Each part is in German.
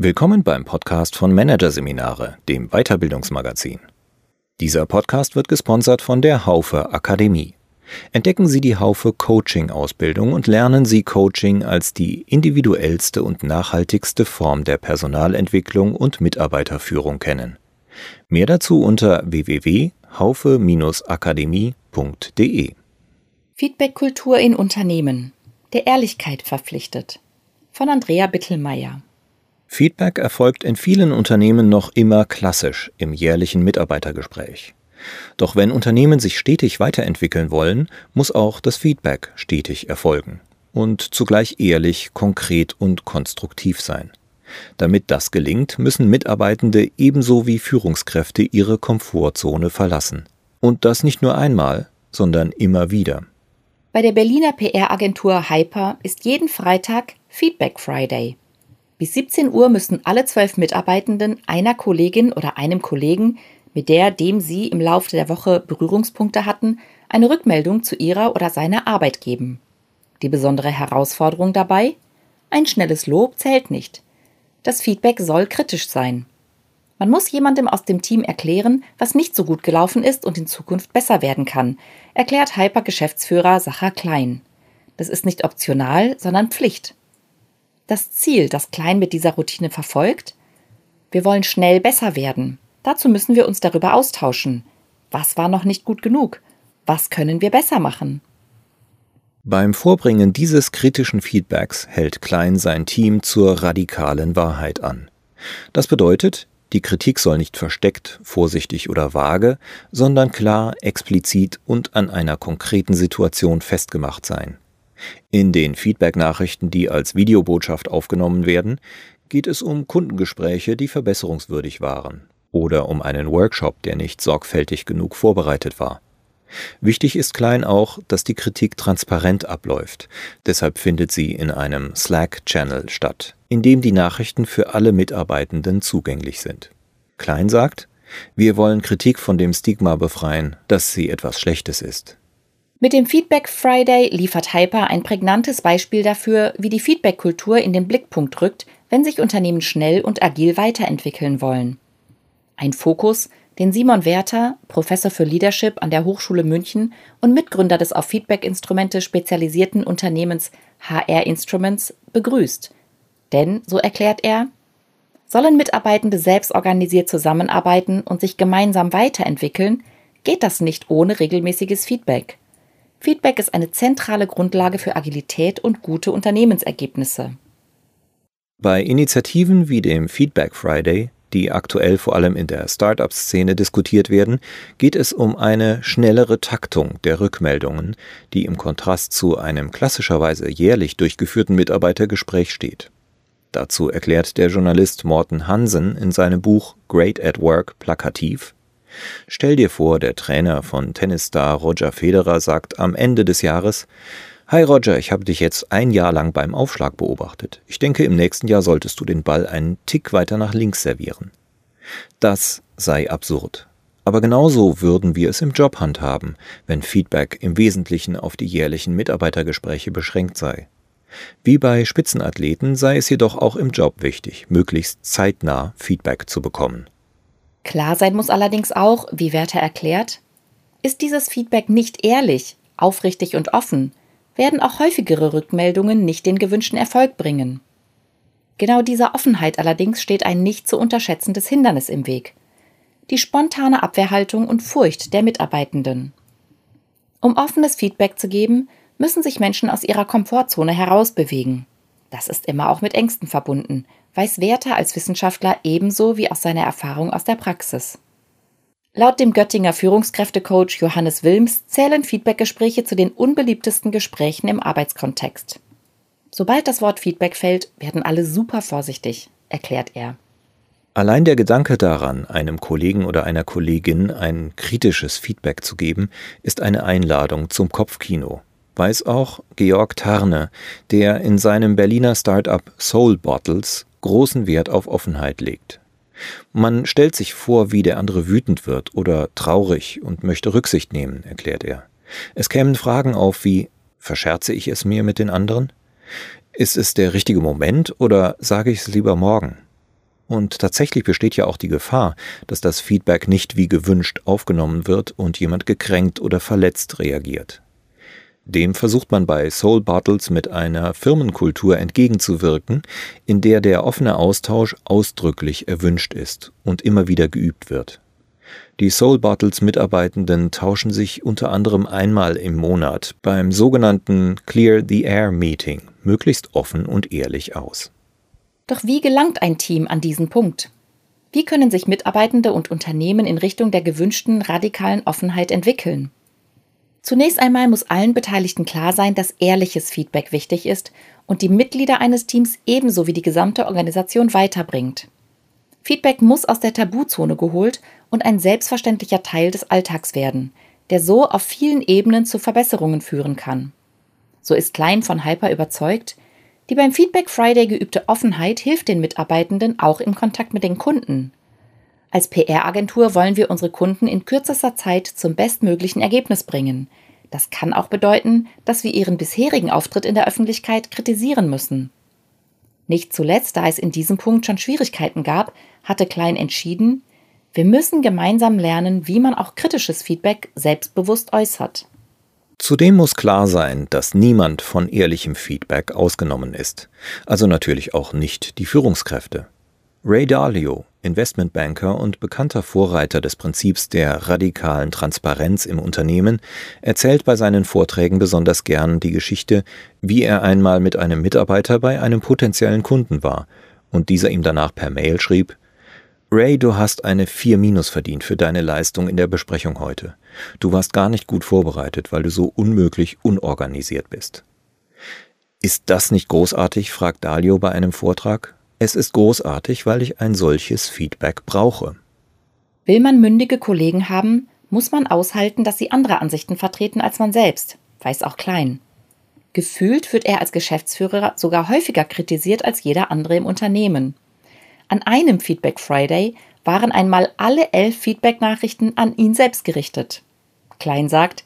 Willkommen beim Podcast von Managerseminare, dem Weiterbildungsmagazin. Dieser Podcast wird gesponsert von der Haufe Akademie. Entdecken Sie die Haufe Coaching Ausbildung und lernen Sie Coaching als die individuellste und nachhaltigste Form der Personalentwicklung und Mitarbeiterführung kennen. Mehr dazu unter www.haufe-akademie.de. Feedbackkultur in Unternehmen. Der Ehrlichkeit verpflichtet. Von Andrea Bittelmeier. Feedback erfolgt in vielen Unternehmen noch immer klassisch im jährlichen Mitarbeitergespräch. Doch wenn Unternehmen sich stetig weiterentwickeln wollen, muss auch das Feedback stetig erfolgen und zugleich ehrlich, konkret und konstruktiv sein. Damit das gelingt, müssen Mitarbeitende ebenso wie Führungskräfte ihre Komfortzone verlassen. Und das nicht nur einmal, sondern immer wieder. Bei der Berliner PR-Agentur Hyper ist jeden Freitag Feedback Friday. Bis 17 Uhr müssen alle zwölf Mitarbeitenden einer Kollegin oder einem Kollegen, mit der dem sie im Laufe der Woche Berührungspunkte hatten, eine Rückmeldung zu ihrer oder seiner Arbeit geben. Die besondere Herausforderung dabei? Ein schnelles Lob zählt nicht. Das Feedback soll kritisch sein. Man muss jemandem aus dem Team erklären, was nicht so gut gelaufen ist und in Zukunft besser werden kann, erklärt Hyper-Geschäftsführer Sacher Klein. Das ist nicht optional, sondern Pflicht das Ziel, das Klein mit dieser Routine verfolgt? Wir wollen schnell besser werden. Dazu müssen wir uns darüber austauschen. Was war noch nicht gut genug? Was können wir besser machen? Beim Vorbringen dieses kritischen Feedbacks hält Klein sein Team zur radikalen Wahrheit an. Das bedeutet, die Kritik soll nicht versteckt, vorsichtig oder vage, sondern klar, explizit und an einer konkreten Situation festgemacht sein. In den Feedback-Nachrichten, die als Videobotschaft aufgenommen werden, geht es um Kundengespräche, die verbesserungswürdig waren, oder um einen Workshop, der nicht sorgfältig genug vorbereitet war. Wichtig ist klein auch, dass die Kritik transparent abläuft. Deshalb findet sie in einem Slack-Channel statt, in dem die Nachrichten für alle Mitarbeitenden zugänglich sind. Klein sagt, wir wollen Kritik von dem Stigma befreien, dass sie etwas Schlechtes ist. Mit dem Feedback Friday liefert Hyper ein prägnantes Beispiel dafür, wie die Feedback-Kultur in den Blickpunkt rückt, wenn sich Unternehmen schnell und agil weiterentwickeln wollen. Ein Fokus, den Simon Werther, Professor für Leadership an der Hochschule München und Mitgründer des auf Feedback-Instrumente spezialisierten Unternehmens HR Instruments, begrüßt. Denn, so erklärt er, sollen Mitarbeitende selbst organisiert zusammenarbeiten und sich gemeinsam weiterentwickeln, geht das nicht ohne regelmäßiges Feedback. Feedback ist eine zentrale Grundlage für Agilität und gute Unternehmensergebnisse. Bei Initiativen wie dem Feedback Friday, die aktuell vor allem in der Startup-Szene diskutiert werden, geht es um eine schnellere Taktung der Rückmeldungen, die im Kontrast zu einem klassischerweise jährlich durchgeführten Mitarbeitergespräch steht. Dazu erklärt der Journalist Morten Hansen in seinem Buch Great at Work plakativ Stell dir vor, der Trainer von Tennisstar Roger Federer sagt am Ende des Jahres, Hi Roger, ich habe dich jetzt ein Jahr lang beim Aufschlag beobachtet. Ich denke, im nächsten Jahr solltest du den Ball einen Tick weiter nach links servieren. Das sei absurd. Aber genauso würden wir es im Job handhaben, wenn Feedback im Wesentlichen auf die jährlichen Mitarbeitergespräche beschränkt sei. Wie bei Spitzenathleten sei es jedoch auch im Job wichtig, möglichst zeitnah Feedback zu bekommen. Klar sein muss allerdings auch, wie Werther erklärt, ist dieses Feedback nicht ehrlich, aufrichtig und offen, werden auch häufigere Rückmeldungen nicht den gewünschten Erfolg bringen. Genau dieser Offenheit allerdings steht ein nicht zu unterschätzendes Hindernis im Weg. Die spontane Abwehrhaltung und Furcht der Mitarbeitenden. Um offenes Feedback zu geben, müssen sich Menschen aus ihrer Komfortzone herausbewegen. Das ist immer auch mit Ängsten verbunden, weiß Werther als Wissenschaftler ebenso wie aus seiner Erfahrung aus der Praxis. Laut dem Göttinger Führungskräftecoach Johannes Wilms zählen Feedbackgespräche zu den unbeliebtesten Gesprächen im Arbeitskontext. Sobald das Wort Feedback fällt, werden alle super vorsichtig, erklärt er. Allein der Gedanke daran, einem Kollegen oder einer Kollegin ein kritisches Feedback zu geben, ist eine Einladung zum Kopfkino weiß auch Georg Tarne, der in seinem Berliner Startup Soul Bottles großen Wert auf Offenheit legt. Man stellt sich vor, wie der andere wütend wird oder traurig und möchte Rücksicht nehmen, erklärt er. Es kämen Fragen auf wie Verscherze ich es mir mit den anderen? Ist es der richtige Moment oder sage ich es lieber morgen? Und tatsächlich besteht ja auch die Gefahr, dass das Feedback nicht wie gewünscht aufgenommen wird und jemand gekränkt oder verletzt reagiert. Dem versucht man bei Soul Bottles mit einer Firmenkultur entgegenzuwirken, in der der offene Austausch ausdrücklich erwünscht ist und immer wieder geübt wird. Die Soul Bottles Mitarbeitenden tauschen sich unter anderem einmal im Monat beim sogenannten Clear the Air Meeting möglichst offen und ehrlich aus. Doch wie gelangt ein Team an diesen Punkt? Wie können sich Mitarbeitende und Unternehmen in Richtung der gewünschten radikalen Offenheit entwickeln? Zunächst einmal muss allen Beteiligten klar sein, dass ehrliches Feedback wichtig ist und die Mitglieder eines Teams ebenso wie die gesamte Organisation weiterbringt. Feedback muss aus der Tabuzone geholt und ein selbstverständlicher Teil des Alltags werden, der so auf vielen Ebenen zu Verbesserungen führen kann. So ist Klein von Hyper überzeugt, die beim Feedback Friday geübte Offenheit hilft den Mitarbeitenden auch im Kontakt mit den Kunden. Als PR-Agentur wollen wir unsere Kunden in kürzester Zeit zum bestmöglichen Ergebnis bringen. Das kann auch bedeuten, dass wir ihren bisherigen Auftritt in der Öffentlichkeit kritisieren müssen. Nicht zuletzt, da es in diesem Punkt schon Schwierigkeiten gab, hatte Klein entschieden, wir müssen gemeinsam lernen, wie man auch kritisches Feedback selbstbewusst äußert. Zudem muss klar sein, dass niemand von ehrlichem Feedback ausgenommen ist, also natürlich auch nicht die Führungskräfte. Ray Dalio, Investmentbanker und bekannter Vorreiter des Prinzips der radikalen Transparenz im Unternehmen, erzählt bei seinen Vorträgen besonders gern die Geschichte, wie er einmal mit einem Mitarbeiter bei einem potenziellen Kunden war und dieser ihm danach per Mail schrieb, Ray, du hast eine 4 minus verdient für deine Leistung in der Besprechung heute. Du warst gar nicht gut vorbereitet, weil du so unmöglich unorganisiert bist. Ist das nicht großartig? fragt Dalio bei einem Vortrag. Es ist großartig, weil ich ein solches Feedback brauche. Will man mündige Kollegen haben, muss man aushalten, dass sie andere Ansichten vertreten als man selbst, weiß auch Klein. Gefühlt wird er als Geschäftsführer sogar häufiger kritisiert als jeder andere im Unternehmen. An einem Feedback Friday waren einmal alle elf Feedback-Nachrichten an ihn selbst gerichtet. Klein sagt,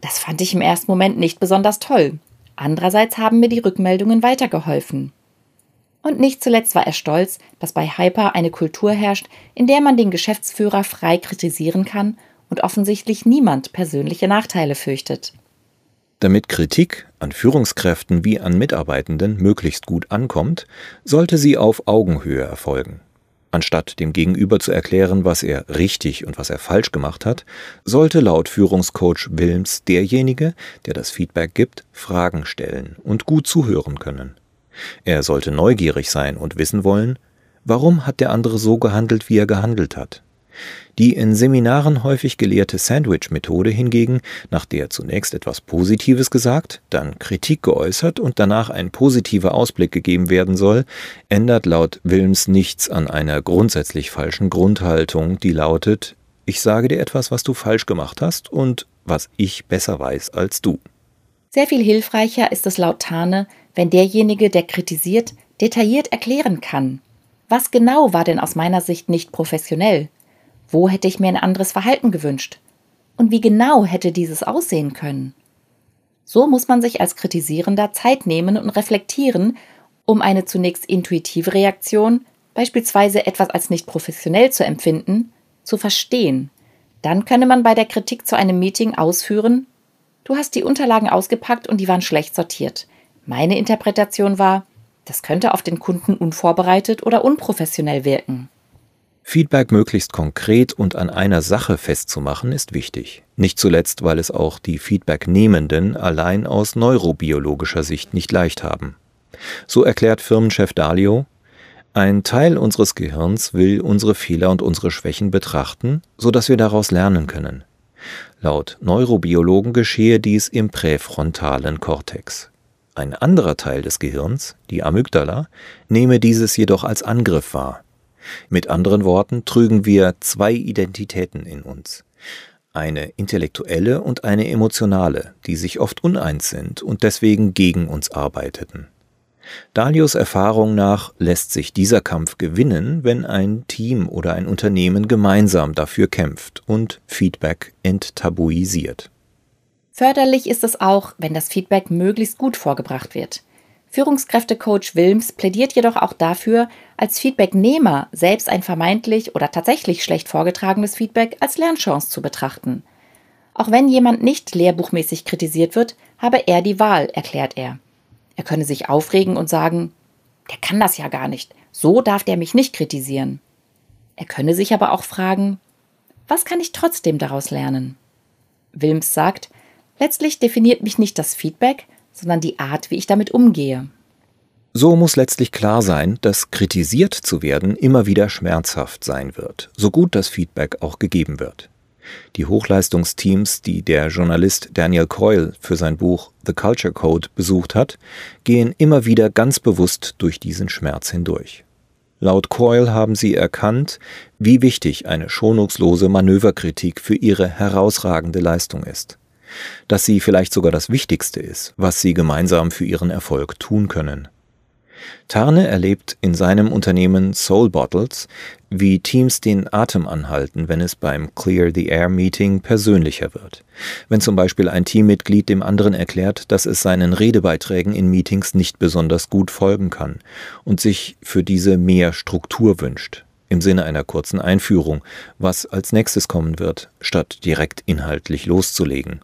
das fand ich im ersten Moment nicht besonders toll. Andererseits haben mir die Rückmeldungen weitergeholfen. Und nicht zuletzt war er stolz, dass bei Hyper eine Kultur herrscht, in der man den Geschäftsführer frei kritisieren kann und offensichtlich niemand persönliche Nachteile fürchtet. Damit Kritik an Führungskräften wie an Mitarbeitenden möglichst gut ankommt, sollte sie auf Augenhöhe erfolgen. Anstatt dem Gegenüber zu erklären, was er richtig und was er falsch gemacht hat, sollte laut Führungscoach Wilms derjenige, der das Feedback gibt, Fragen stellen und gut zuhören können. Er sollte neugierig sein und wissen wollen, warum hat der andere so gehandelt, wie er gehandelt hat. Die in Seminaren häufig gelehrte Sandwich-Methode hingegen, nach der zunächst etwas Positives gesagt, dann Kritik geäußert und danach ein positiver Ausblick gegeben werden soll, ändert laut Wilms nichts an einer grundsätzlich falschen Grundhaltung, die lautet, ich sage dir etwas, was du falsch gemacht hast und was ich besser weiß als du. Sehr viel hilfreicher ist es laut Tane, wenn derjenige, der kritisiert, detailliert erklären kann. Was genau war denn aus meiner Sicht nicht professionell? Wo hätte ich mir ein anderes Verhalten gewünscht? Und wie genau hätte dieses aussehen können? So muss man sich als Kritisierender Zeit nehmen und reflektieren, um eine zunächst intuitive Reaktion, beispielsweise etwas als nicht professionell zu empfinden, zu verstehen. Dann könne man bei der Kritik zu einem Meeting ausführen, du hast die Unterlagen ausgepackt und die waren schlecht sortiert. Meine Interpretation war, das könnte auf den Kunden unvorbereitet oder unprofessionell wirken. Feedback möglichst konkret und an einer Sache festzumachen ist wichtig. Nicht zuletzt, weil es auch die Feedback-Nehmenden allein aus neurobiologischer Sicht nicht leicht haben. So erklärt Firmenchef Dalio, ein Teil unseres Gehirns will unsere Fehler und unsere Schwächen betrachten, so dass wir daraus lernen können. Laut Neurobiologen geschehe dies im präfrontalen Kortex. Ein anderer Teil des Gehirns, die Amygdala, nehme dieses jedoch als Angriff wahr. Mit anderen Worten trügen wir zwei Identitäten in uns. Eine intellektuelle und eine emotionale, die sich oft uneins sind und deswegen gegen uns arbeiteten. Dalios Erfahrung nach lässt sich dieser Kampf gewinnen, wenn ein Team oder ein Unternehmen gemeinsam dafür kämpft und Feedback enttabuisiert. Förderlich ist es auch, wenn das Feedback möglichst gut vorgebracht wird. Führungskräftecoach Wilms plädiert jedoch auch dafür, als Feedbacknehmer selbst ein vermeintlich oder tatsächlich schlecht vorgetragenes Feedback als Lernchance zu betrachten. Auch wenn jemand nicht lehrbuchmäßig kritisiert wird, habe er die Wahl, erklärt er. Er könne sich aufregen und sagen, der kann das ja gar nicht, so darf der mich nicht kritisieren. Er könne sich aber auch fragen, was kann ich trotzdem daraus lernen? Wilms sagt, letztlich definiert mich nicht das Feedback, sondern die Art, wie ich damit umgehe. So muss letztlich klar sein, dass kritisiert zu werden immer wieder schmerzhaft sein wird, so gut das Feedback auch gegeben wird. Die Hochleistungsteams, die der Journalist Daniel Coyle für sein Buch The Culture Code besucht hat, gehen immer wieder ganz bewusst durch diesen Schmerz hindurch. Laut Coyle haben sie erkannt, wie wichtig eine schonungslose Manöverkritik für ihre herausragende Leistung ist dass sie vielleicht sogar das Wichtigste ist, was sie gemeinsam für ihren Erfolg tun können. Tarne erlebt in seinem Unternehmen Soul Bottles, wie Teams den Atem anhalten, wenn es beim Clear the Air Meeting persönlicher wird. Wenn zum Beispiel ein Teammitglied dem anderen erklärt, dass es seinen Redebeiträgen in Meetings nicht besonders gut folgen kann und sich für diese mehr Struktur wünscht, im Sinne einer kurzen Einführung, was als nächstes kommen wird, statt direkt inhaltlich loszulegen.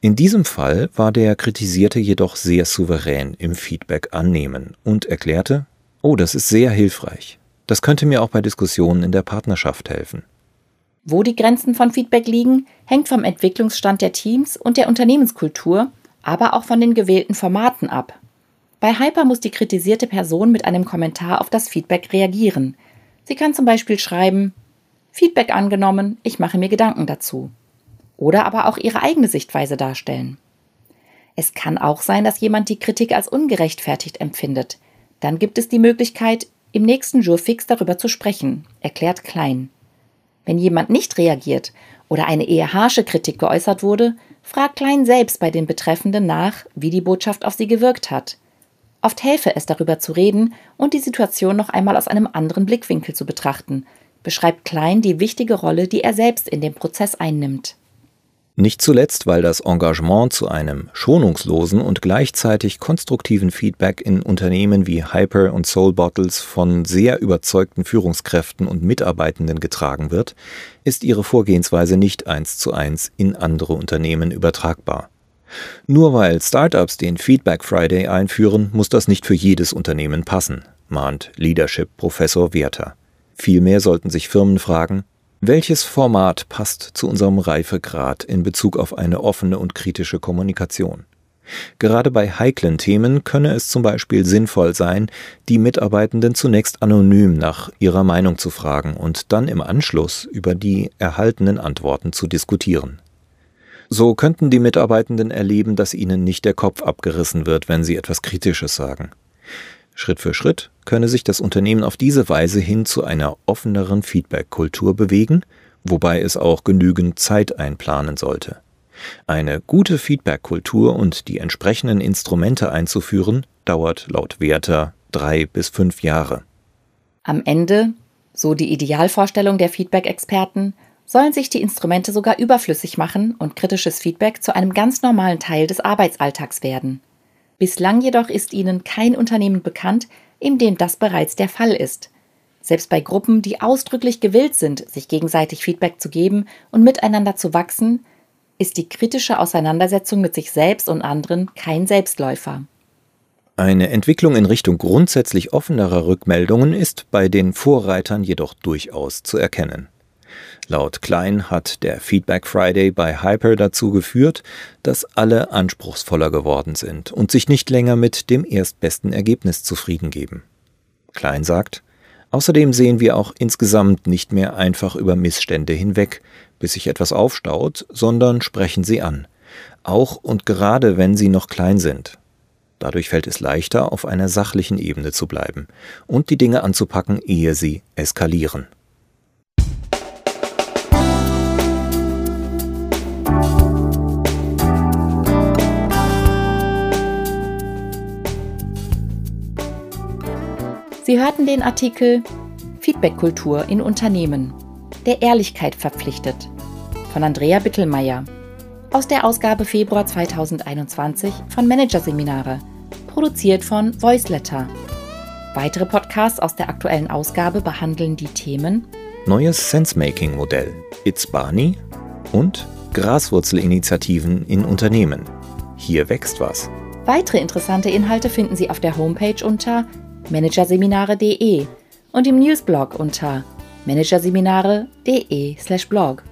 In diesem Fall war der Kritisierte jedoch sehr souverän im Feedback annehmen und erklärte, oh, das ist sehr hilfreich. Das könnte mir auch bei Diskussionen in der Partnerschaft helfen. Wo die Grenzen von Feedback liegen, hängt vom Entwicklungsstand der Teams und der Unternehmenskultur, aber auch von den gewählten Formaten ab. Bei Hyper muss die kritisierte Person mit einem Kommentar auf das Feedback reagieren. Sie kann zum Beispiel schreiben Feedback angenommen, ich mache mir Gedanken dazu oder aber auch ihre eigene Sichtweise darstellen. Es kann auch sein, dass jemand die Kritik als ungerechtfertigt empfindet. Dann gibt es die Möglichkeit, im nächsten Jurfix darüber zu sprechen, erklärt Klein. Wenn jemand nicht reagiert oder eine eher harsche Kritik geäußert wurde, fragt Klein selbst bei den Betreffenden nach, wie die Botschaft auf sie gewirkt hat. Oft helfe es, darüber zu reden und die Situation noch einmal aus einem anderen Blickwinkel zu betrachten, beschreibt Klein die wichtige Rolle, die er selbst in dem Prozess einnimmt. Nicht zuletzt, weil das Engagement zu einem schonungslosen und gleichzeitig konstruktiven Feedback in Unternehmen wie Hyper und Soul Bottles von sehr überzeugten Führungskräften und Mitarbeitenden getragen wird, ist ihre Vorgehensweise nicht eins zu eins in andere Unternehmen übertragbar. Nur weil Startups den Feedback Friday einführen, muss das nicht für jedes Unternehmen passen, mahnt Leadership Professor Werther. Vielmehr sollten sich Firmen fragen, welches Format passt zu unserem Reifegrad in Bezug auf eine offene und kritische Kommunikation? Gerade bei heiklen Themen könne es zum Beispiel sinnvoll sein, die Mitarbeitenden zunächst anonym nach ihrer Meinung zu fragen und dann im Anschluss über die erhaltenen Antworten zu diskutieren. So könnten die Mitarbeitenden erleben, dass ihnen nicht der Kopf abgerissen wird, wenn sie etwas Kritisches sagen. Schritt für Schritt könne sich das Unternehmen auf diese Weise hin zu einer offeneren Feedback-Kultur bewegen, wobei es auch genügend Zeit einplanen sollte. Eine gute Feedback-Kultur und die entsprechenden Instrumente einzuführen, dauert laut Werther drei bis fünf Jahre. Am Ende, so die Idealvorstellung der Feedback-Experten, sollen sich die Instrumente sogar überflüssig machen und kritisches Feedback zu einem ganz normalen Teil des Arbeitsalltags werden. Bislang jedoch ist ihnen kein Unternehmen bekannt, in dem das bereits der Fall ist. Selbst bei Gruppen, die ausdrücklich gewillt sind, sich gegenseitig Feedback zu geben und miteinander zu wachsen, ist die kritische Auseinandersetzung mit sich selbst und anderen kein Selbstläufer. Eine Entwicklung in Richtung grundsätzlich offenerer Rückmeldungen ist bei den Vorreitern jedoch durchaus zu erkennen. Laut Klein hat der Feedback Friday bei Hyper dazu geführt, dass alle anspruchsvoller geworden sind und sich nicht länger mit dem erstbesten Ergebnis zufrieden geben. Klein sagt, außerdem sehen wir auch insgesamt nicht mehr einfach über Missstände hinweg, bis sich etwas aufstaut, sondern sprechen sie an, auch und gerade wenn sie noch klein sind. Dadurch fällt es leichter, auf einer sachlichen Ebene zu bleiben und die Dinge anzupacken, ehe sie eskalieren. Sie hörten den Artikel Feedbackkultur in Unternehmen, der Ehrlichkeit verpflichtet von Andrea Bittelmeier aus der Ausgabe Februar 2021 von Managerseminare, produziert von Voiceletter. Weitere Podcasts aus der aktuellen Ausgabe behandeln die Themen Neues Sensemaking-Modell, It's Barney und Graswurzelinitiativen in Unternehmen. Hier wächst was. Weitere interessante Inhalte finden Sie auf der Homepage unter managerseminare.de und im Newsblog unter managerseminare.de/blog.